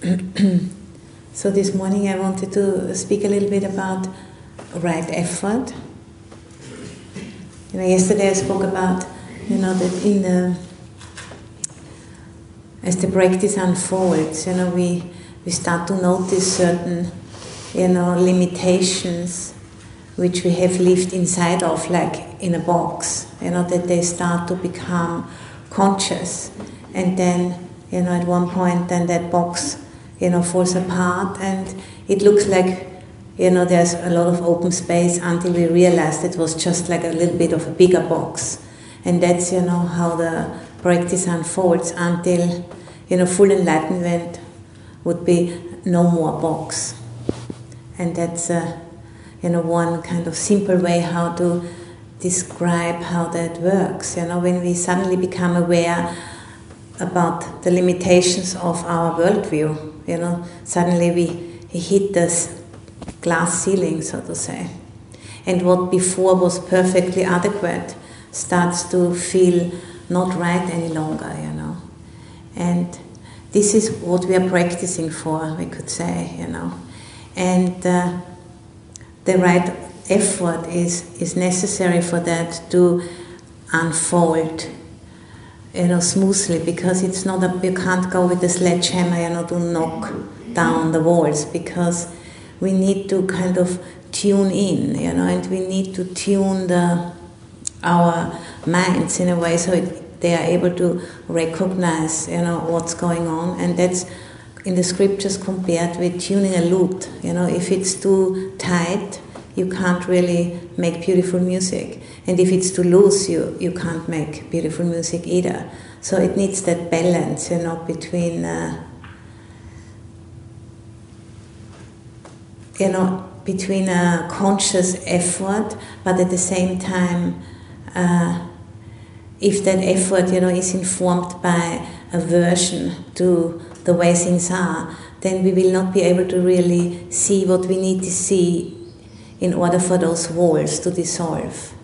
so this morning I wanted to speak a little bit about right effort. You know, yesterday I spoke about, you know, that in the as the practice unfolds, you know, we we start to notice certain, you know, limitations which we have lived inside of, like in a box, you know, that they start to become conscious. And then, you know, at one point, then that box, you know, falls apart and it looks like, you know, there's a lot of open space until we realized it was just like a little bit of a bigger box. And that's, you know, how the practice unfolds until, you know, full enlightenment would be no more box. And that's, uh, you know, one kind of simple way how to describe how that works. You know, when we suddenly become aware about the limitations of our worldview, you know, suddenly we hit this glass ceiling, so to say. And what before was perfectly adequate starts to feel not right any longer, you know. And this is what we are practicing for, we could say, you know. And uh, the right effort is, is necessary for that to unfold you know smoothly because it's not a you can't go with a sledgehammer you know to knock down the walls because we need to kind of tune in you know and we need to tune the our minds in a way so it, they are able to recognize you know what's going on and that's in the scriptures compared with tuning a lute. You know, if it's too tight, you can't really make beautiful music. And if it's too loose, you, you can't make beautiful music either. So it needs that balance, you know, between, uh, you know, between a conscious effort, but at the same time, uh, if that effort, you know, is informed by aversion to the way things are, then we will not be able to really see what we need to see in order for those walls to dissolve.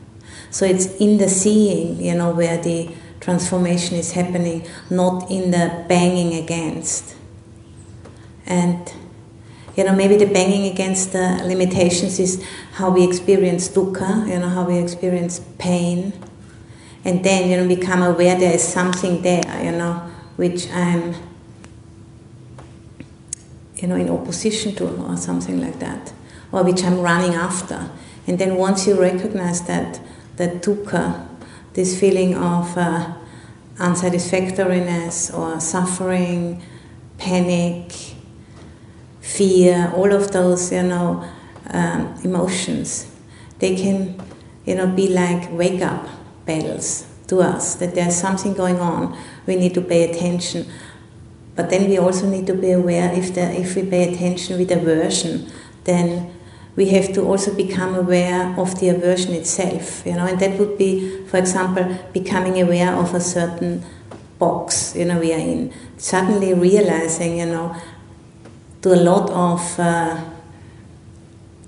So it's in the seeing, you know, where the transformation is happening, not in the banging against. And you know, maybe the banging against the limitations is how we experience dukkha, you know, how we experience pain. And then, you know, become aware there is something there, you know, which I'm you know, in opposition to or something like that, or which I'm running after. And then once you recognize that, that dukkha, this feeling of uh, unsatisfactoriness or suffering, panic, fear, all of those, you know, um, emotions, they can, you know, be like wake up bells to us that there's something going on. We need to pay attention but then we also need to be aware if, the, if we pay attention with aversion, then we have to also become aware of the aversion itself, you know, and that would be, for example, becoming aware of a certain box, you know, we are in. Suddenly realizing, you know, to a lot of uh,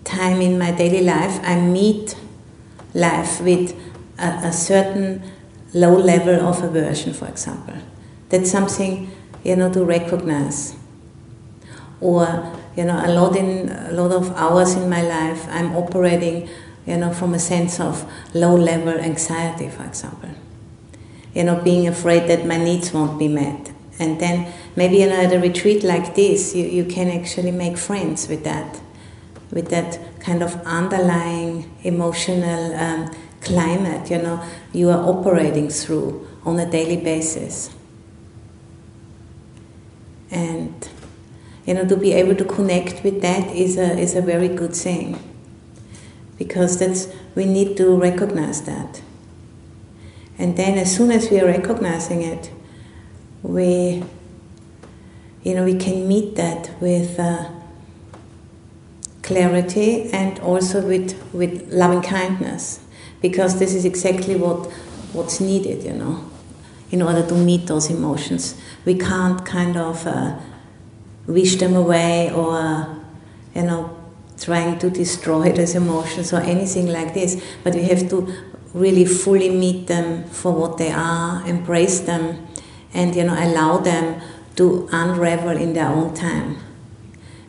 time in my daily life, I meet life with a, a certain low level of aversion, for example. That's something you know, to recognize. Or, you know, a lot in a lot of hours in my life, I'm operating, you know, from a sense of low-level anxiety, for example. You know, being afraid that my needs won't be met. And then maybe, you know, at a retreat like this, you, you can actually make friends with that, with that kind of underlying emotional um, climate, you know, you are operating through on a daily basis and you know to be able to connect with that is a is a very good thing. Because that's we need to recognize that. And then as soon as we are recognizing it we you know we can meet that with uh, clarity and also with with loving kindness. Because this is exactly what what's needed you know. In order to meet those emotions. We can't kind of uh, wish them away or, you know, trying to destroy those emotions or anything like this, but we have to really fully meet them for what they are, embrace them, and, you know, allow them to unravel in their own time.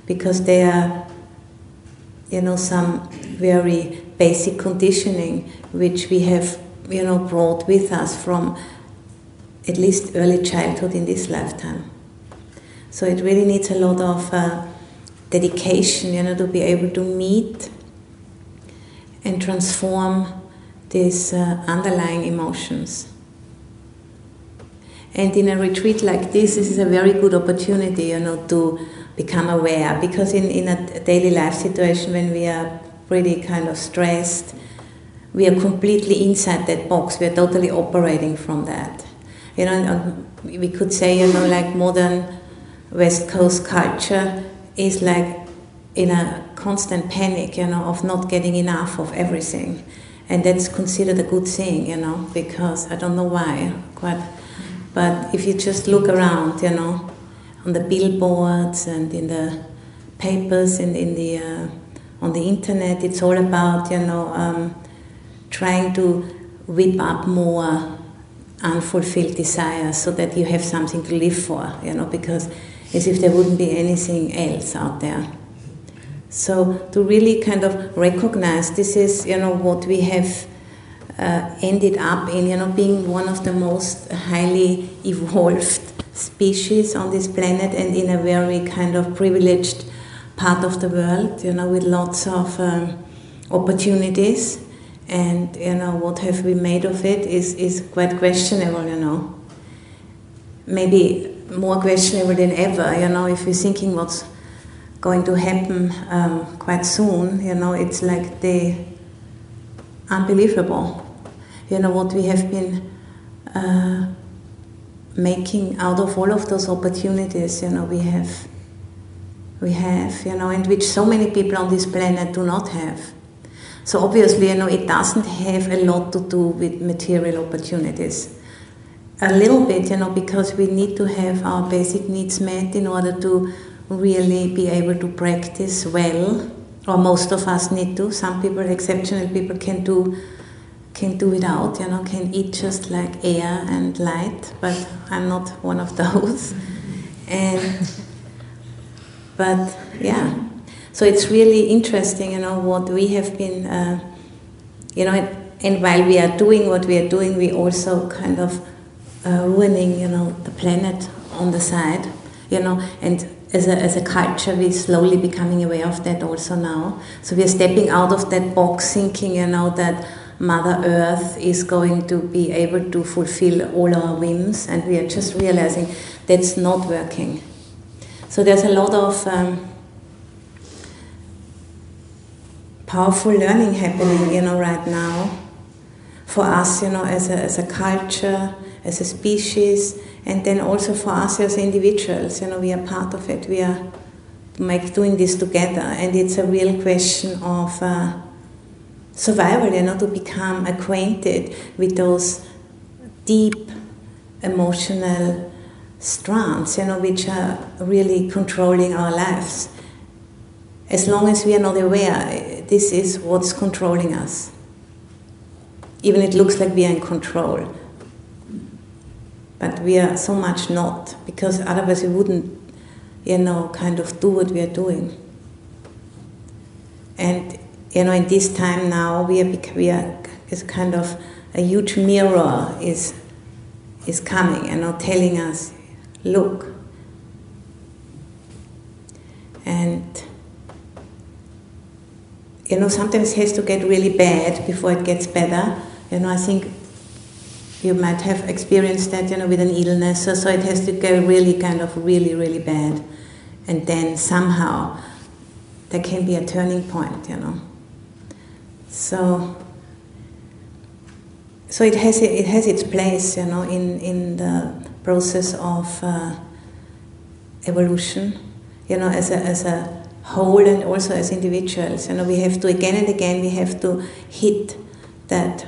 Because they are you know some very basic conditioning which we have you know brought with us from at least early childhood in this lifetime so it really needs a lot of uh, dedication you know to be able to meet and transform these uh, underlying emotions and in a retreat like this, this is a very good opportunity, you know, to become aware. Because in, in a daily life situation, when we are pretty kind of stressed, we are completely inside that box. We are totally operating from that. You know, we could say, you know, like modern West Coast culture is like in a constant panic, you know, of not getting enough of everything. And that's considered a good thing, you know, because I don't know why, quite but if you just look around, you know, on the billboards and in the papers and in the uh, on the internet, it's all about you know um, trying to whip up more unfulfilled desires so that you have something to live for, you know, because as if there wouldn't be anything else out there. So to really kind of recognize this is, you know, what we have uh, ended up in, you know, being one of the most highly evolved species on this planet and in a very kind of privileged part of the world, you know, with lots of um, opportunities. And, you know, what have we made of it is, is quite questionable, you know. Maybe more questionable than ever, you know, if you're thinking what's going to happen um, quite soon, you know, it's like the unbelievable you know, what we have been uh, making out of all of those opportunities, you know, we have, we have, you know, and which so many people on this planet do not have. So obviously, you know, it doesn't have a lot to do with material opportunities. A little bit, you know, because we need to have our basic needs met in order to really be able to practice well, or most of us need to. Some people, exceptional people, can do can do without, you know, can eat just like air and light, but I'm not one of those. and but yeah, so it's really interesting, you know, what we have been, uh, you know, and, and, while we are doing what we are doing, we also kind of uh, ruining, you know, the planet on the side, you know, and as a, as a culture, we're slowly becoming aware of that also now. So we are stepping out of that box, thinking, you know, that Mother Earth is going to be able to fulfill all our whims, and we are just realizing that's not working. So there's a lot of um, powerful learning happening, you know, right now for us, you know, as a, as a culture, as a species, and then also for us as individuals, you know, we are part of it. We are make, doing this together, and it's a real question of. Uh, survival, you know, to become acquainted with those deep emotional strands, you know, which are really controlling our lives. As long as we are not aware, this is what's controlling us. Even it looks like we are in control. But we are so much not, because otherwise we wouldn't, you know, kind of do what we are doing. And you know, in this time now, we are, we are is kind of a huge mirror is is coming and you know, telling us, look. And you know, sometimes it has to get really bad before it gets better. You know, I think you might have experienced that, you know, with an illness. So, so it has to go really kind of really, really bad. And then somehow there can be a turning point, you know. So, so it has it has its place, you know, in in the process of uh, evolution, you know, as a as a whole and also as individuals. You know, we have to again and again we have to hit that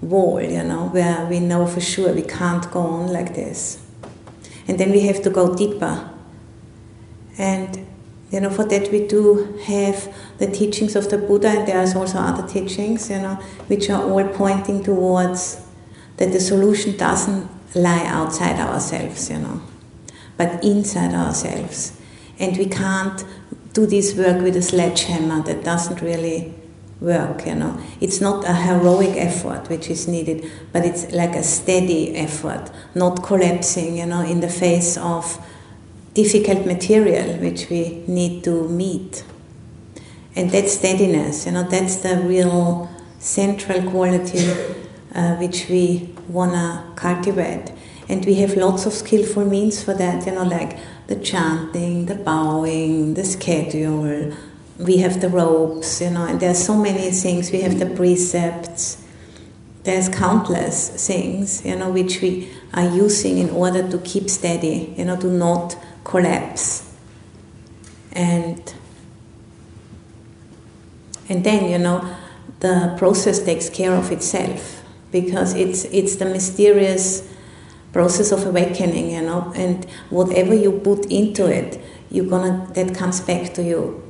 wall, you know, where we know for sure we can't go on like this, and then we have to go deeper. And you know, for that we do have the teachings of the Buddha, and there are also other teachings, you know, which are all pointing towards that the solution doesn't lie outside ourselves, you know, but inside ourselves. And we can't do this work with a sledgehammer, that doesn't really work, you know. It's not a heroic effort which is needed, but it's like a steady effort, not collapsing, you know, in the face of difficult material which we need to meet. And that steadiness, you know, that's the real central quality uh, which we wanna cultivate. And we have lots of skillful means for that, you know, like the chanting, the bowing, the schedule, we have the ropes, you know, and there's so many things. We have the precepts. There's countless things, you know, which we are using in order to keep steady, you know, to not collapse. And and then, you know, the process takes care of itself because it's it's the mysterious process of awakening, you know, and whatever you put into it, you're gonna that comes back to you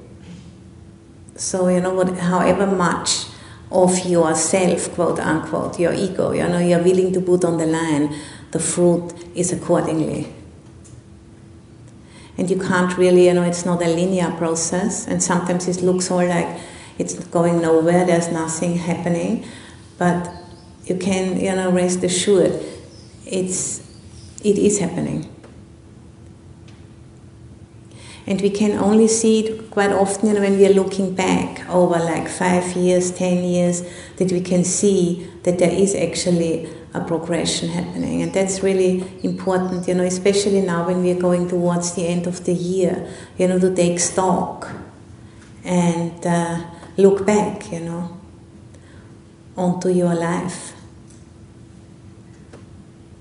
so, you know, what, however much of yourself, quote unquote, your ego, you know, you're willing to put on the line, the fruit is accordingly. And you can't really, you know, it's not a linear process, and sometimes it looks all like it's going nowhere, there's nothing happening, but you can, you know, rest assured, it's, it is happening. And we can only see it quite often you know, when we are looking back over like five years, ten years, that we can see that there is actually a progression happening. And that's really important, you know, especially now when we are going towards the end of the year, you know, to take stock and uh, look back, you know, onto your life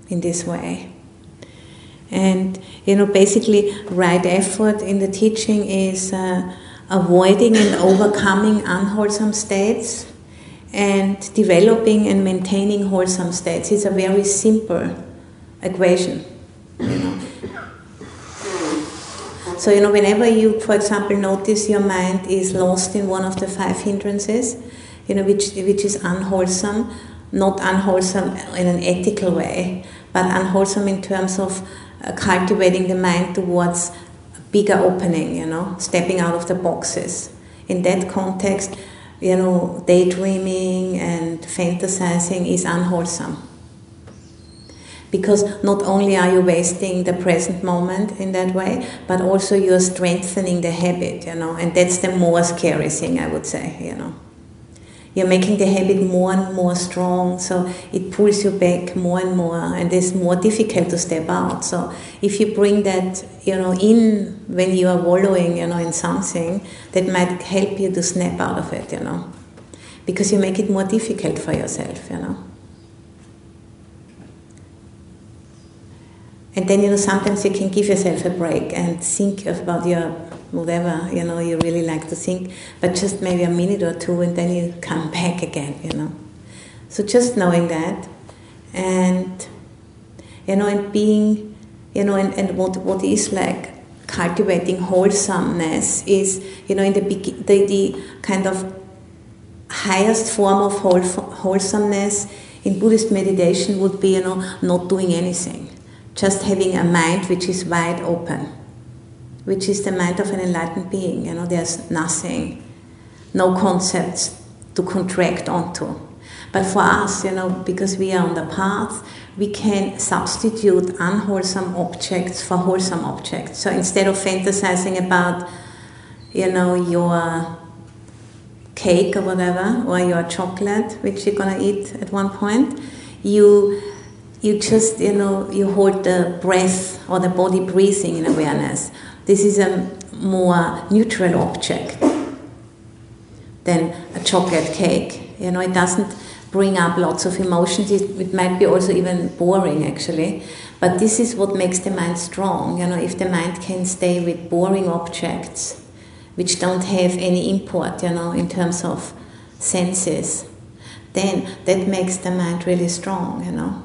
in this way. And you know, basically, right effort in the teaching is uh, avoiding and overcoming unwholesome states and developing and maintaining wholesome states. It's a very simple equation. You know. So, you know, whenever you, for example, notice your mind is lost in one of the five hindrances, you know, which, which is unwholesome, not unwholesome in an ethical way, but unwholesome in terms of Uh, cultivating the mind towards a bigger opening, you know, stepping out of the boxes. In that context, you know, daydreaming and fantasizing is unwholesome. Because not only are you wasting the present moment in that way, but also you're strengthening the habit, you know, and that's the more scary thing, I would say, you know you're making the habit more and more strong, so it pulls you back more and more, and it's more difficult to step out. So if you bring that, you know, in when you are wallowing, you know, in something, that might help you to snap out of it, you know, because you make it more difficult for yourself, you know. And then, you know, sometimes you can give yourself a break and think about your whatever you know you really like to think, but just maybe a minute or two, and then you come back again. You know, so just knowing that, and you know, and being, you know, and, and what what is like cultivating wholesomeness is, you know, in the the, the kind of highest form of wholesomeness in Buddhist meditation would be, you know, not doing anything, just having a mind which is wide open which is the mind of an enlightened being. You know, there's nothing, no concepts to contract onto. But for us, you know, because we are on the path, we can substitute unwholesome objects for wholesome objects. So instead of fantasizing about, you know, your cake or whatever, or your chocolate, which you're gonna eat at one point, you you just you know you hold the breath or the body breathing in awareness this is a more neutral object than a chocolate cake. You know, it doesn't bring up lots of emotions. It, it, might be also even boring, actually. But this is what makes the mind strong. You know, if the mind can stay with boring objects, which don't have any import, you know, in terms of senses, then that makes the mind really strong, you know.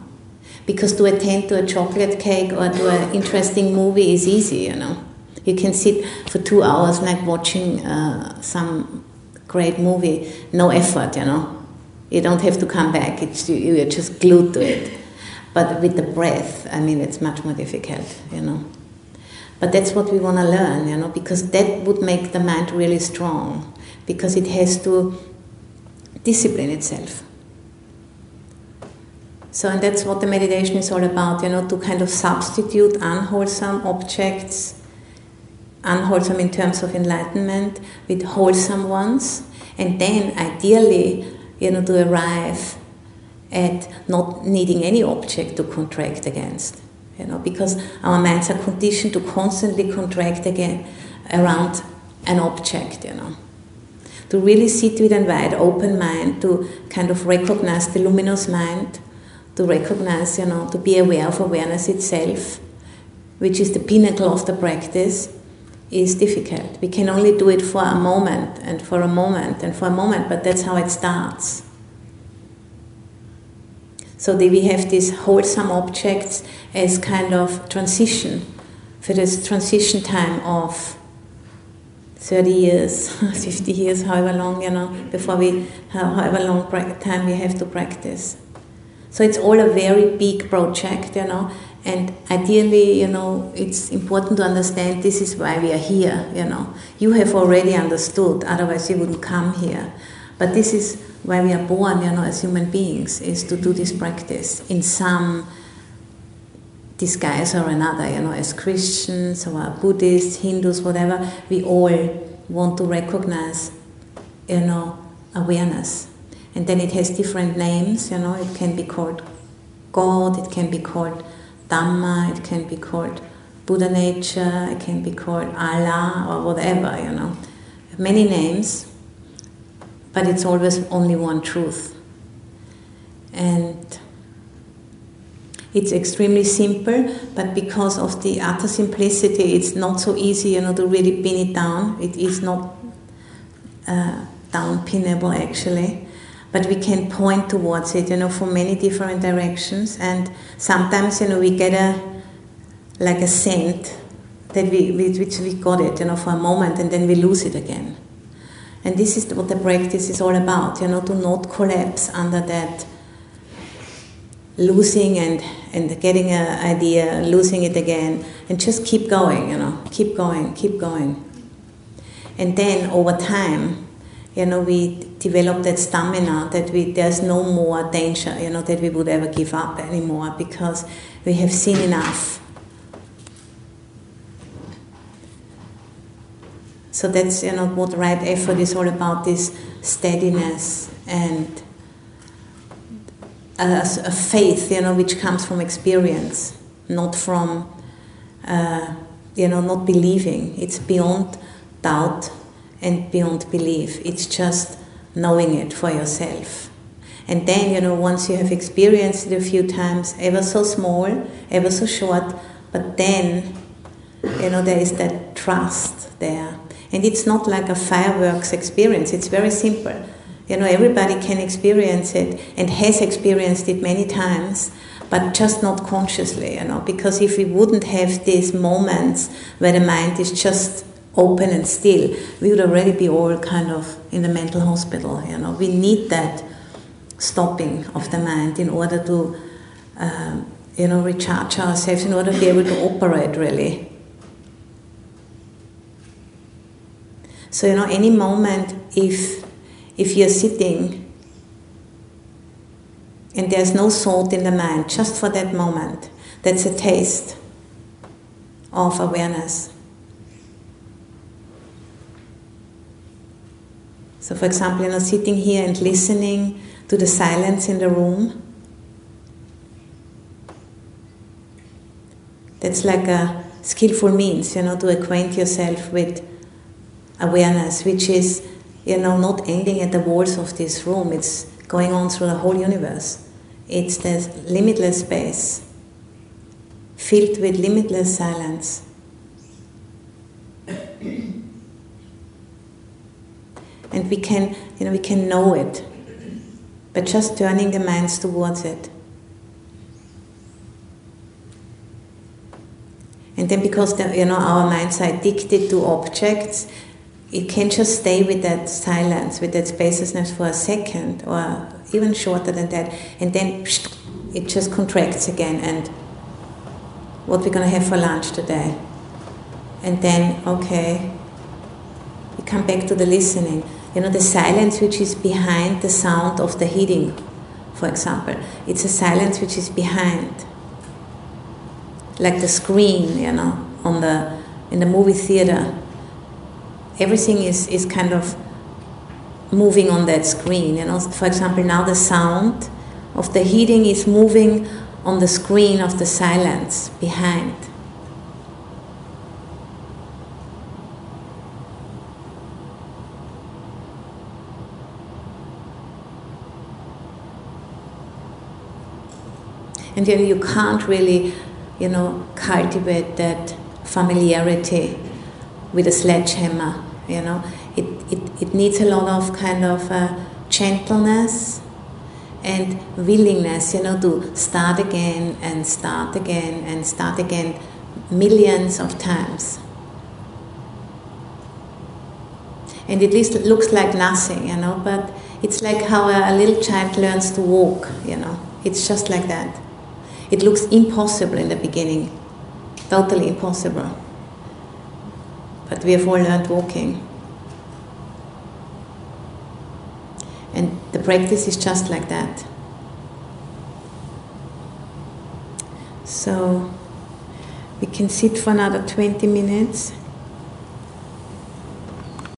Because to attend to a chocolate cake or to an interesting movie is easy, you know. You can sit for two hours like watching uh, some great movie, no effort, you know. You don't have to come back, it's, you're just glued to it. But with the breath, I mean, it's much more difficult, you know. But that's what we want to learn, you know, because that would make the mind really strong, because it has to discipline itself. So, and that's what the meditation is all about, you know, to kind of substitute unwholesome objects, unwholesome in terms of enlightenment, with wholesome ones, and then ideally, you know, to arrive at not needing any object to contract against, you know, because our minds are conditioned to constantly contract again around an object, you know. To really sit with a wide open mind, to kind of recognize the luminous mind to recognize, you know, to be aware of awareness itself, which is the pinnacle of the practice, is difficult. We can only do it for a moment and for a moment and for a moment, but that's how it starts. So we have these wholesome objects as kind of transition for this transition time of 30 years, 50 years, however long, you know, before we, however long time we have to practice. So it's all a very big project, you know, and ideally, you know, it's important to understand this is why we are here, you know. You have already understood, otherwise you wouldn't come here. But this is why we are born, you know, as human beings, is to do this practice in some disguise or another, you know, as Christians or Buddhists, Hindus, whatever, we all want to recognize, you know, awareness and then it has different names, you know, it can be called God, it can be called Dhamma, it can be called Buddha nature, it can be called Allah or whatever, you know. Many names, but it's always only one truth. And it's extremely simple, but because of the utter simplicity, it's not so easy, you know, to really pin it down. It is not uh, down pinnable actually but we can point towards it, you know, from many different directions. And sometimes, you know, we get a like a scent that we which we got it, you know, for a moment, and then we lose it again. And this is what the practice is all about, you know, to not collapse under that losing and and getting an idea, losing it again, and just keep going, you know, keep going, keep going. And then over time, you know, we develop that stamina that we there's no more danger, you know, that we would ever give up anymore because we have seen enough. So that's you know what right effort is all about this steadiness and a, a faith, you know, which comes from experience, not from uh, you know not believing. It's beyond doubt and beyond belief. It's just knowing it for yourself. And then, you know, once you have experienced it a few times, ever so small, ever so short, but then, you know, there is that trust there. And it's not like a fireworks experience, it's very simple. You know, everybody can experience it and has experienced it many times, but just not consciously, you know, because if we wouldn't have these moments where the mind is just open and still, we would already be all kind of in the mental hospital. You know, we need that stopping of the mind in order to, um, you know, recharge ourselves, in order to be able to operate really. So you know, any moment if if you're sitting and there's no thought in the mind, just for that moment, that's a taste of awareness. So, for example, you know, sitting here and listening to the silence in the room. That's like a skillful means, you know, to acquaint yourself with awareness, which is, you know, not ending at the walls of this room. It's going on through the whole universe. It's this limitless space, filled with limitless silence. And we can, you know, we can know it, but just turning the minds towards it. And then, because the, you know our minds are addicted to objects, it can just stay with that silence, with that spaciousness for a second, or even shorter than that, and then it just contracts again. And what we're going to have for lunch today? and then, okay, we come back to the listening. You know, the silence which is behind the sound of the hitting, for example. It's a silence which is behind. Like the screen, you know, on the in the movie theater. Everything is, is kind of moving on that screen. You know, for example, now the sound of the heating is moving on the screen of the silence behind. And you, you can't really, you know, cultivate that familiarity with a sledgehammer, you know. It, it, it needs a lot of kind of uh, gentleness and willingness, you know, to start again and start again and start again millions of times. And it looks like nothing, you know, but it's like how a, a little child learns to walk, you know. It's just like that. It looks impossible in the beginning, totally impossible. But we have all learned walking. And the practice is just like that. So we can sit for another 20 minutes.